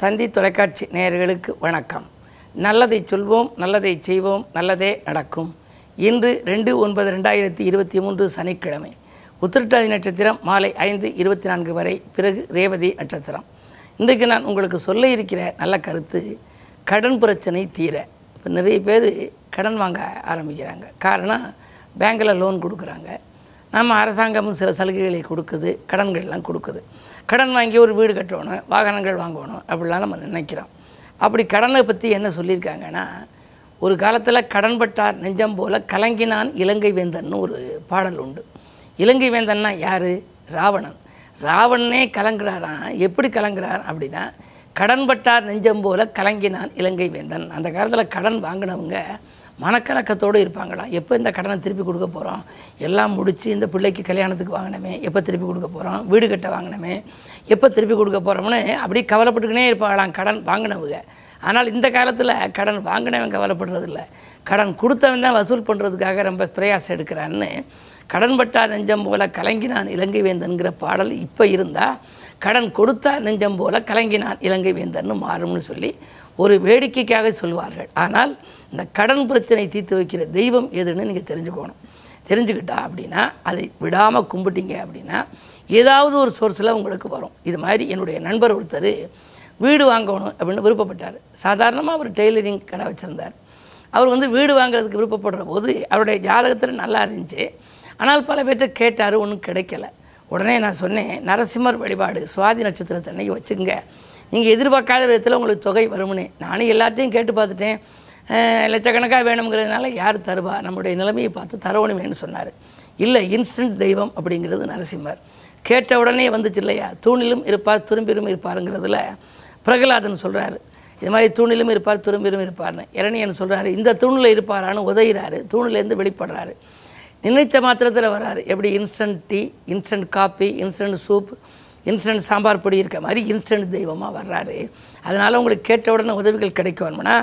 தந்தி தொலைக்காட்சி நேயர்களுக்கு வணக்கம். நல்லதை சொல்வோம் நல்லதை செய்வோம் நல்லதே நடக்கும். இன்று ரெண்டு ஒன்பது ரெண்டாயிரத்தி இருபத்தி மூன்று சனிக்கிழமை. உத்திரட்டாதி நட்சத்திரம் மாலை ஐந்து இருபத்தி நான்கு வரை பிறகு ரேவதி நட்சத்திரம். இன்றைக்கு நான் உங்களுக்கு சொல்ல இருக்கிற நல்ல கருத்து கடன் பிரச்சனை தீர. இப்போ நிறைய பேர் கடன் வாங்க ஆரம்பிக்கிறாங்க. காரணம் பேங்கில் லோன் கொடுக்குறாங்க. நம்ம அரசாங்கமும் சில சலுகைகளை கொடுக்குது கடன்கள்லாம் கொடுக்குது. கடன் வாங்கி ஒரு வீடு கட்டணும் வாகனங்கள் வாங்கணும் அப்படிலாம் நம்ம நினைக்கிறோம். அப்படி கடனை பற்றி என்ன சொல்லியிருக்காங்கன்னா ஒரு காலத்தில் கடன்பட்டார் நெஞ்சம் போல கலங்கினான் இலங்கை வேந்தன்னு ஒரு பாடல் உண்டு. இலங்கை வேந்தன்னா யார்? ராவணன். ராவணனே கலங்குறாராம். எப்படி கலங்குறார் அப்படின்னா கடன்பட்டார் நெஞ்சம் போல கலங்கினான் இலங்கை வேந்தன். அந்த காலத்தில் கடன் வாங்கினவங்க மனக்கலக்கத்தோடு இருப்பாங்களாம் எப்போ இந்த கடனை திருப்பி கொடுக்க போகிறோம் எல்லாம் முடித்து இந்த பிள்ளைக்கு கல்யாணத்துக்கு வாங்கினமே எப்போ திருப்பி கொடுக்க போகிறோம் வீடு கட்ட வாங்கினமே எப்போ திருப்பி கொடுக்க போகிறோம்னு அப்படி கவலைப்பட்டுக்கினே இருப்பாங்களாம் கடன் வாங்கினவங்க. ஆனால் இந்த காலத்தில் கடன் வாங்கினவன் கவலைப்படுறதில்ல. கடன் கொடுத்தவன் தான் வசூல் பண்ணுறதுக்காக ரொம்ப பிரயாசம் எடுக்கிறான்னு கடன்பட்டார் நெஞ்சம் போல கலங்கினான் இலங்கை வேந்தன்கிற பாடல் இப்போ இருந்தால் கடன் கொடுத்தா நெஞ்சம் போல கலங்கினான் இலங்கை வேந்தன்னு மாறும்னு சொல்லி ஒரு வேடிக்கைக்காக சொல்வார்கள். ஆனால் இந்த கடன் பிரச்சனை தீர்த்து வைக்கிற தெய்வம் எதுன்னு நீங்கள் தெரிஞ்சுக்கணும். தெரிஞ்சுக்கிட்டா அப்படின்னா அதை விடாமல் கும்பிட்டீங்க அப்படின்னா ஏதாவது ஒரு சோர்ஸில் உங்களுக்கு வரும். இது மாதிரி என்னுடைய நண்பர் ஒருத்தர் வீடு வாங்கணும் அப்படின்னு விருப்பப்பட்டார். சாதாரணமாக அவர் டெய்லரிங் கடை வச்சுருந்தார். அவர் வந்து வீடு வாங்குறதுக்கு விருப்பப்படுற போது அவருடைய ஜாதகத்தில் நல்லா இருந்துச்சு. ஆனால் பல பேர்கிட்ட கேட்டார் ஒன்றும் கிடைக்கல. உடனே நான் சொன்னேன் நரசிம்மர் வழிபாடு சுவாதி நட்சத்திரத்தை அன்னைக்கு வச்சுங்க நீங்கள் எதிர்பார்க்காத விதத்தில் உங்களுக்கு தொகை வரும்னே. நானும் எல்லாத்தையும் கேட்டு பார்த்துட்டேன். லட்சக்கணக்காக வேணுங்கிறதுனால யார் தருவா? நம்முடைய நிலைமையை பார்த்து தரவணுமேன்னு சொன்னார். இல்லை இன்ஸ்டன்ட் தெய்வம் அப்படிங்கிறது நரசிம்மர். கேட்ட உடனே வந்துச்சு இல்லையா? தூணிலும் இருப்பார் துரும்பிலும் இருப்பாருங்கிறதுல பிரகலாதன் சொல்கிறாரு இது மாதிரி தூணிலும் இருப்பார் துரும்பிலும் இருப்பார்னு. இரணியன் சொல்கிறாரு இந்த தூணில் இருப்பாரான்னு உதகிறாரு தூணிலேருந்து வெளிப்படுறாரு. நினைத்த மாத்திரத்தில் வராரு. எப்படி? Instant tea instant coffee instant soup instant sambar பொடி இருக்க மாதிரி இன்ஸ்டன்ட் தெய்வமாக வர்றாரு. அதனால் உங்களுக்கு கேட்ட உடனே உதவிகள் கிடைக்கணும்னா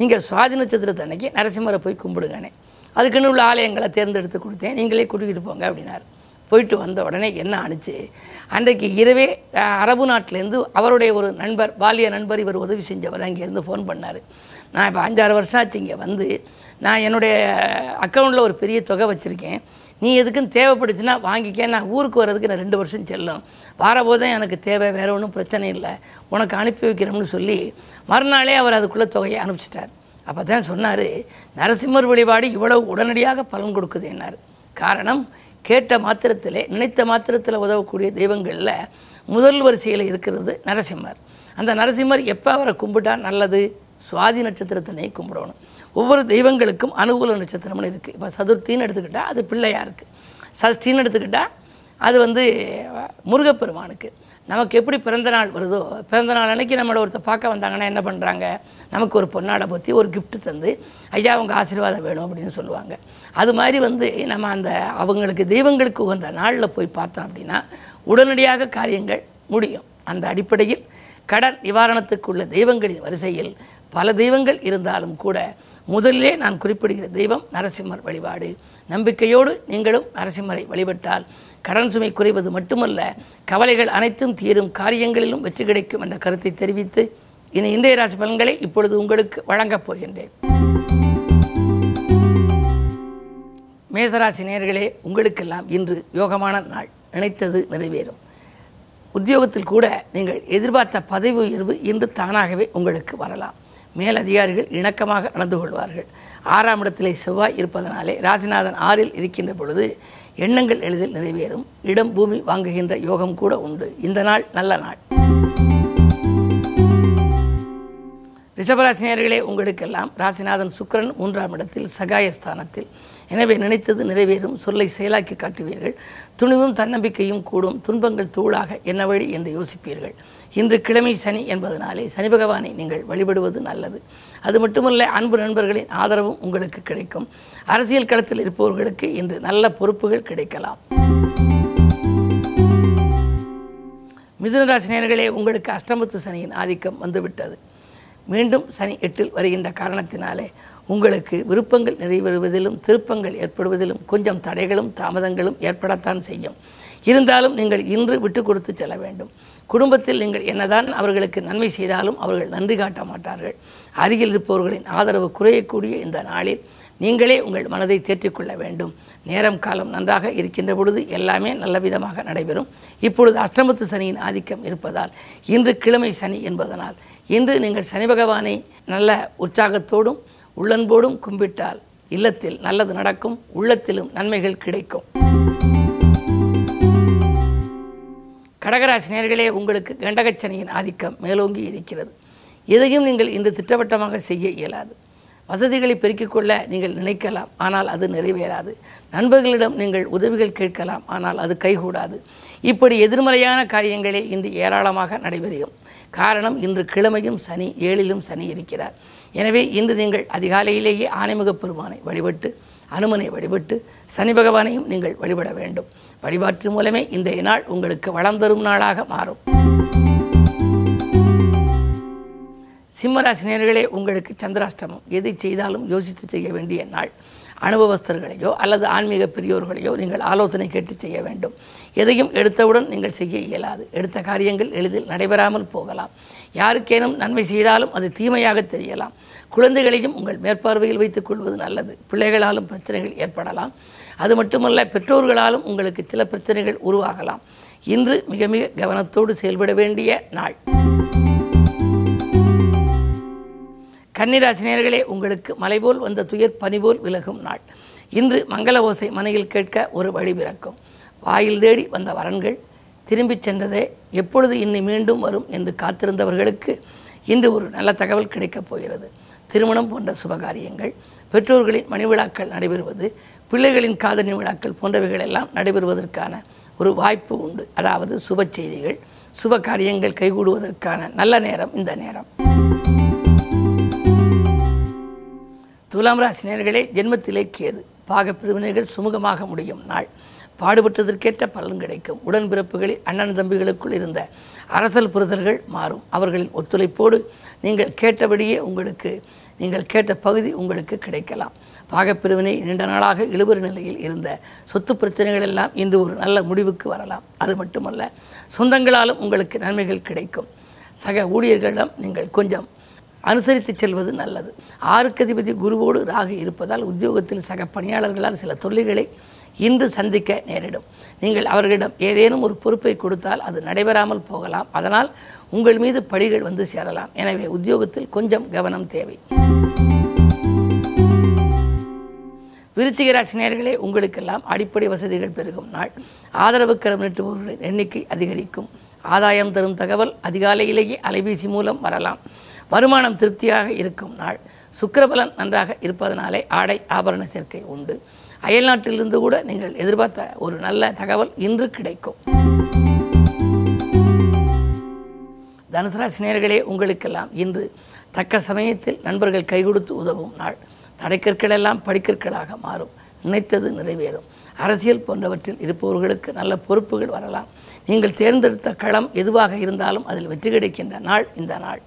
நீங்கள் சுவாதி நட்சத்திரத்தை அன்னைக்கு நரசிம்மரை போய் கும்பிடுங்கண்ணே அதுக்குன்னு உள்ள ஆலயங்களை தேர்ந்தெடுத்து கொடுத்தேன். நீங்களே கூட்டிகிட்டு போங்க அப்படின்னாரு. போயிட்டு வந்த உடனே என்ன ஆணுச்சு? அன்றைக்கு இரவே அரபு நாட்டிலேருந்து அவருடைய ஒரு நண்பர் பாலிய நண்பர் இவர் உதவி செஞ்சவர் அங்கேருந்து ஃபோன் பண்ணார். நான் இப்போ அஞ்சாறு வருஷம் ஆச்சு இங்கே வந்து. நான் என்னுடைய அக்கௌண்ட்டில் ஒரு பெரிய தொகை வச்சுருக்கேன். நீ எதுக்குன்னு தேவைப்படுச்சுன்னா வாங்கிக்க. நான் ஊருக்கு வர்றதுக்கு நான் ரெண்டு வருஷம் செல்லும். வாரபோதே எனக்கு தேவை வேறு ஒன்றும் பிரச்சனை இல்லை. உனக்கு அனுப்பி வைக்கிறோம்னு சொல்லி மறுநாளே அவர் அதுக்குள்ளே தொகையை அனுப்பிச்சிட்டார். அப்போ தான் சொன்னார் நரசிம்மர் வழிபாடு இவ்வளவு உடனடியாக பலன் கொடுக்குது என்னார். காரணம் கேட்ட மாத்திரத்திலே நினைத்த மாத்திரத்தில் உதவக்கூடிய தெய்வங்களில் முதல் வரிசையில் இருக்கிறது நரசிம்மர். அந்த நரசிம்மர் எப்போ அவரை கும்பிட்டா நல்லது? சுவாதி நட்சத்திரத்தினை கும்பிடணும். ஒவ்வொரு தெய்வங்களுக்கும் அனுகூல நட்சத்திரம்னு இருக்குது இப்போ சதுர்த்தின்னு எடுத்துக்கிட்டால் அது பிள்ளையாக இருக்குது சஷ்டின்னு எடுத்துக்கிட்டால் அது வந்து முருகப்பெருமானுக்கு. நமக்கு எப்படி பிறந்த நாள் வருதோ பிறந்த நாள் அன்னைக்கு நம்மளை ஒருத்தர் பார்க்க வந்தாங்கன்னா என்ன பண்ணுறாங்க நமக்கு ஒரு பொன்னாடை பற்றி ஒரு கிஃப்ட்டு தந்து ஐயா அவங்க ஆசீர்வாதம் வேணும் அப்படின்னு சொல்லுவாங்க. அது மாதிரி வந்து நம்ம அந்த அவங்களுக்கு தெய்வங்களுக்கு உகந்த நாளில் போய் பார்த்தோம் அப்படின்னா உடனடியாக காரியங்கள் முடியும். அந்த அடிப்படையில் கடன் நிவாரணத்துக்குள்ள தெய்வங்களின் வரிசையில் பல தெய்வங்கள் இருந்தாலும் கூட முதலிலே நான் குறிப்பிடுகிற தெய்வம் நரசிம்மர் வழிபாடு. நம்பிக்கையோடு நீங்களும் நரசிம்மரை வழிபட்டால் கடன் சுமை குறைவது மட்டுமல்ல கவலைகள் அனைத்தும் தீரும் காரியங்களிலும் வெற்றி கிடைக்கும் என்ற கருத்தை தெரிவித்து இனி இன்றைய ராசி பலன்களை இப்பொழுது உங்களுக்கு வழங்கப் போகின்றேன். மேசராசி நேயர்களே உங்களுக்கெல்லாம் இன்று யோகமான நாள். நினைத்தது நிறைவேறும். உத்தியோகத்தில் கூட நீங்கள் எதிர்பார்த்த பதவி உயர்வு இன்று தானாகவே உங்களுக்கு வரலாம். மேலதிகாரிகள் இணக்கமாக நடந்து கொள்வார்கள். ஆறாம் இடத்திலே செவ்வாய் இருப்பதனாலே ராசிநாதன் ஆறில் இருக்கின்ற பொழுது எண்ணங்கள் எளிதில் நிறைவேறும். இடம் பூமி வாங்குகின்ற யோகம் கூட உண்டு. இந்த நாள் நல்ல நாள். ரிஷபராசினியர்களே உங்களுக்கெல்லாம் ராசிநாதன் சுக்கிரன் மூன்றாம் இடத்தில் சகாயஸ்தானத்தில். எனவே நினைத்தது நிறைவேறும். சொல்லை செயலாக்கி காட்டுவீர்கள். துணிவும் தன்னம்பிக்கையும் கூடும். துன்பங்கள் தூளாக. என்ன வழி? என்று யோசிப்பீர்கள். இன்று கிழமை சனி என்பதனாலே சனி பகவானை நீங்கள் வழிபடுவது நல்லது. அது மட்டுமல்ல அன்பு நண்பர்களின் ஆதரவும் உங்களுக்கு கிடைக்கும். அரசியல் களத்தில் இருப்பவர்களுக்கு இன்று நல்ல பொறுப்புகள் கிடைக்கலாம். மிதுனராசினியர்களே உங்களுக்கு அஷ்டமத்து சனியின் ஆதிக்கம் வந்துவிட்டது. மீண்டும் சனி எட்டில் வருகின்ற காரணத்தினாலே உங்களுக்கு விருப்பங்கள் நிறைவேறுவதிலும் திருப்பங்கள் ஏற்படுவதிலும் கொஞ்சம் தடைகளும் தாமதங்களும் ஏற்படத்தான் செய்யும். இருந்தாலும் நீங்கள் இன்று விட்டு கொடுத்து செல்ல வேண்டும். குடும்பத்தில் நீங்கள் என்னதான் அவர்களுக்கு நன்மை செய்தாலும் அவர்கள் நன்றி காட்ட மாட்டார்கள். அருகில் இருப்பவர்களின் ஆதரவு குறையக்கூடிய இந்த நாளில் நீங்களே உங்கள் மனதை தேற்றிக்கொள்ள வேண்டும். நேரம் காலம் நன்றாக இருக்கின்ற பொழுது எல்லாமே நல்ல விதமாக நடைபெறும். இப்பொழுது அஷ்டமத்து சனியின் ஆதிக்கம் இருப்பதால் இன்று கிழமை சனி என்பதனால் இன்று நீங்கள் சனி பகவானை நல்ல உற்சாகத்தோடும் உள்ளன்போடும் கும்பிட்டால் இல்லத்தில் நல்லது நடக்கும் உள்ளத்திலும் நன்மைகள் கிடைக்கும். கடகராசி நேர்களே உங்களுக்கு கண்டகச்சனையின் ஆதிக்கம் மேலோங்கி இருக்கிறது. எதையும் நீங்கள் இன்று திட்டவட்டமாக செய்ய இயலாது. வசதிகளை பெருக்கிக் கொள்ள நீங்கள் நினைக்கலாம் ஆனால் அது நிறைவேறாது. நண்பர்களிடம் நீங்கள் உதவிகள் கேட்கலாம் ஆனால் அது கைகூடாது. இப்படி எதிர்மறையான காரியங்களே இன்று ஏராளமாக நடைபெறும். காரணம் இன்று கிழமையும் சனி ஏழிலும் சனி இருக்கிறார். எனவே இன்று நீங்கள் அதிகாலையிலேயே ஆனைமுகப் பெருமானை வழிபட்டு அனுமனை வழிபட்டு சனி பகவானையும் நீங்கள் வழிபட வேண்டும். வழிபாட்டு மூலமே இந்த நாள் உங்களுக்கு வளம் தரும் நாளாக மாறும். சிம்மராசினியர்களே உங்களுக்கு சந்திராஷ்டமம். எதை செய்தாலும் யோசித்து செய்ய வேண்டிய நாள். அனுபவஸ்தர்களையோ அல்லது ஆன்மீக பெரியோர்களையோ நீங்கள் ஆலோசனை கேட்டு செய்ய வேண்டும். எதையும் எடுத்தவுடன் நீங்கள் செய்ய இயலாது. எடுத்த காரியங்கள் எளிதில் நடைபெறாமல் போகலாம். யாருக்கேனும் நன்மை செய்தாலும் அது தீமையாக தெரியலாம். குழந்தைகளையும் உங்கள் மேற்பார்வையில் வைத்துக் கொள்வது நல்லது. பிள்ளைகளாலும் பிரச்சனைகள் ஏற்படலாம். அது மட்டுமல்ல பெற்றோர்களாலும் உங்களுக்கு சில பிரச்சனைகள் உருவாகலாம். இன்று மிக மிக கவனத்தோடு செயல்பட வேண்டிய நாள். கன்னிராசினியர்களே உங்களுக்கு மலைபோல் வந்த துயர் பனிபோல் விலகும் நாள். இன்று மங்கள ஓசை மனையில் கேட்க ஒரு வழி பிறக்கும். வாயில் தேடி வந்த வரன்கள் திரும்பிச் சென்றதே எப்பொழுது இன்னி மீண்டும் வரும் என்று காத்திருந்தவர்களுக்கு இன்று ஒரு நல்ல தகவல் கிடைக்கப் போகிறது. திருமணம் போன்ற சுபகாரியங்கள் பெற்றோர்களின் மணிவிழாக்கள் நடைபெறுவது பிள்ளைகளின் காதணி விழாக்கள் போன்றவைகள் எல்லாம் நடைபெறுவதற்கான ஒரு வாய்ப்பு உண்டு. அதாவது சுப செய்திகள் சுப காரியங்கள் கைகூடுவதற்கான நல்ல நேரம் இந்த நேரம். துலாம் ராசினியர்களே ஜென்மத்திலே கேது. பாகப்பிரிவினைகள் சுமூகமாக முடியும் நாள். பாடுபட்டதற்கேற்ற பலன் கிடைக்கும். உடன்பிறப்புகளில் அண்ணன் தம்பிகளுக்குள் இருந்த அரசல் புரிதல்கள் மாறும். அவர்களின் ஒத்துழைப்போடு நீங்கள் கேட்டபடியே உங்களுக்கு நீங்கள் கேட்ட பகுதி உங்களுக்கு கிடைக்கலாம். பாகப்பிரிவினை நீண்ட நாளாக இழுபறி நிலையில் இருந்த சொத்து பிரச்சனைகள் எல்லாம் இன்று ஒரு நல்ல முடிவுக்கு வரலாம். அது மட்டுமல்ல சொந்தங்களாலும் உங்களுக்கு நன்மைகள் கிடைக்கும். சக ஊழியர்களிடம் நீங்கள் கொஞ்சம் அனுசரித்து செல்வது நல்லது. ஆறுக்கதிபதி குருவோடு ராகு இருப்பதால் உத்தியோகத்தில் சக பணியாளர்களால் சில தொல்லைகளை இன்று சந்திக்க நேரிடும். நீங்கள் அவர்களிடம் ஏதேனும் ஒரு பொறுப்பை கொடுத்தால் அது நடைபெறாமல் போகலாம். அதனால் உங்கள் மீது பழிகள் வந்து சேரலாம். எனவே உத்தியோகத்தில் கொஞ்சம் கவனம் தேவை. விருச்சிக ராசி உங்களுக்கெல்லாம் அடிப்படை வசதிகள் பெருகும் நாள். ஆதரவு கரம் நீட்டுபவர்களின் எண்ணிக்கை அதிகரிக்கும். ஆதாயம் தரும் தகவல் அதிகாலையிலேயே அலைபேசி மூலம் வரலாம். வருமானம் திருப்தியாக இருக்கும் நாள். சுக்கரபலன் நன்றாக இருப்பதனாலே ஆடை ஆபரண சேர்க்கை உண்டு. அயல்நாட்டிலிருந்து கூட நீங்கள் எதிர்பார்த்த ஒரு நல்ல தகவல் இன்று கிடைக்கும். தனுசு உங்களுக்கெல்லாம் இன்று தக்க சமயத்தில் நண்பர்கள் கை கொடுத்து உதவும் நாள். தடைக்கற்கள் எல்லாம் படிக்கற்களாக மாறும். நினைத்தது நிறைவேறும். அரசியல் போன்றவற்றில் இருப்பவர்களுக்கு நல்ல பொறுப்புகள் வரலாம். நீங்கள் தேர்ந்தெடுத்த களம் எதுவாக இருந்தாலும் அதில் வெற்றி கிடைக்கின்ற நாள் இந்த நாள்.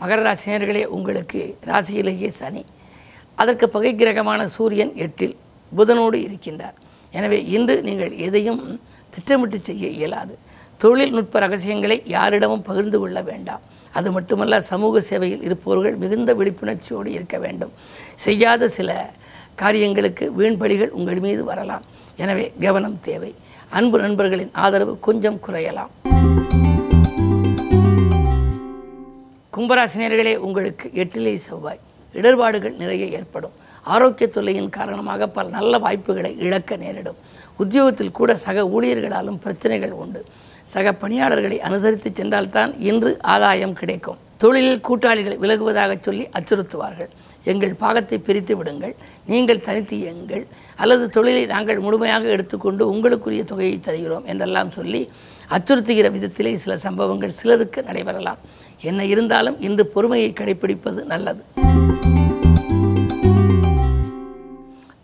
மகர ராசினியர்களே உங்களுக்கு ராசியிலேயே சனி. அதற்கு பகை கிரகமான சூரியன் எட்டில் புதனோடு இருக்கின்றார். எனவே இன்று நீங்கள் எதையும் திட்டமிட்டு செய்ய இயலாது. தொழில்நுட்ப ரகசியங்களை யாரிடமும் பகிர்ந்து கொள்ள வேண்டாம். அது மட்டுமல்ல சமூக சேவையில் இருப்பவர்கள் மிகுந்த விழிப்புணர்ச்சியோடு இருக்க வேண்டும். செய்யாத சில காரியங்களுக்கு வீண்பழிகள் உங்கள் மீது வரலாம். எனவே கவனம் தேவை. அன்பு நண்பர்களின் ஆதரவு கொஞ்சம் குறையலாம். கும்பராசினியர்களே உங்களுக்கு எட்டிலே செவ்வாய். இடர்பாடுகள் நிறைய ஏற்படும். ஆரோக்கிய தொல்லையின் காரணமாக பல நல்ல வாய்ப்புகளை இழக்க நேரிடும். உத்தியோகத்தில் கூட சக ஊழியர்களாலும் பிரச்சனைகள் உண்டு. சக பணியாளர்களை அனுசரித்து சென்றால்தான் இன்று ஆதாயம் கிடைக்கும். தொழிலில் கூட்டாளிகள் விலகுவதாக சொல்லி அச்சுறுத்துவார்கள். எங்கள் பாகத்தை பிரித்து விடுங்கள். நீங்கள் தனித்து எங்கள். அல்லது தொழிலை நாங்கள் முழுமையாக எடுத்துக்கொண்டு உங்களுக்குரிய தொகையை தருகிறோம் என்றெல்லாம் சொல்லி அச்சுறுத்துகிற விதத்திலே சில சம்பவங்கள் சிலருக்கு நடைபெறலாம். என்ன இருந்தாலும் இன்று பொறுமையை கடைபிடிப்பது நல்லது.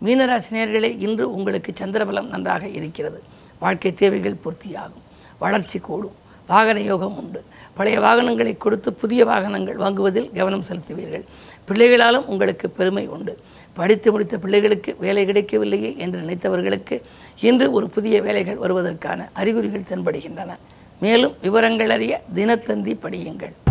மீனராசினியர்களே இன்று உங்களுக்கு சந்திரபலம் நன்றாக இருக்கிறது. வாழ்க்கை தேவைகள் பூர்த்தியாகும். வளர்ச்சி கூடும். வாகன யோகம் உண்டு. பழைய வாகனங்களை கொடுத்து புதிய வாகனங்கள் வாங்குவதில் கவனம் செலுத்துவீர்கள். பிள்ளைகளாலும் உங்களுக்கு பெருமை உண்டு. படித்து முடித்த பிள்ளைகளுக்கு வேலை கிடைக்கவில்லையே என்று நினைத்தவர்களுக்கு இன்று ஒரு புதிய வேலைகள் வருவதற்கான அறிகுறிகள் தென்படுகின்றன. மேலும் விவரங்கள் அறிய தினத்தந்தி படியுங்கள்.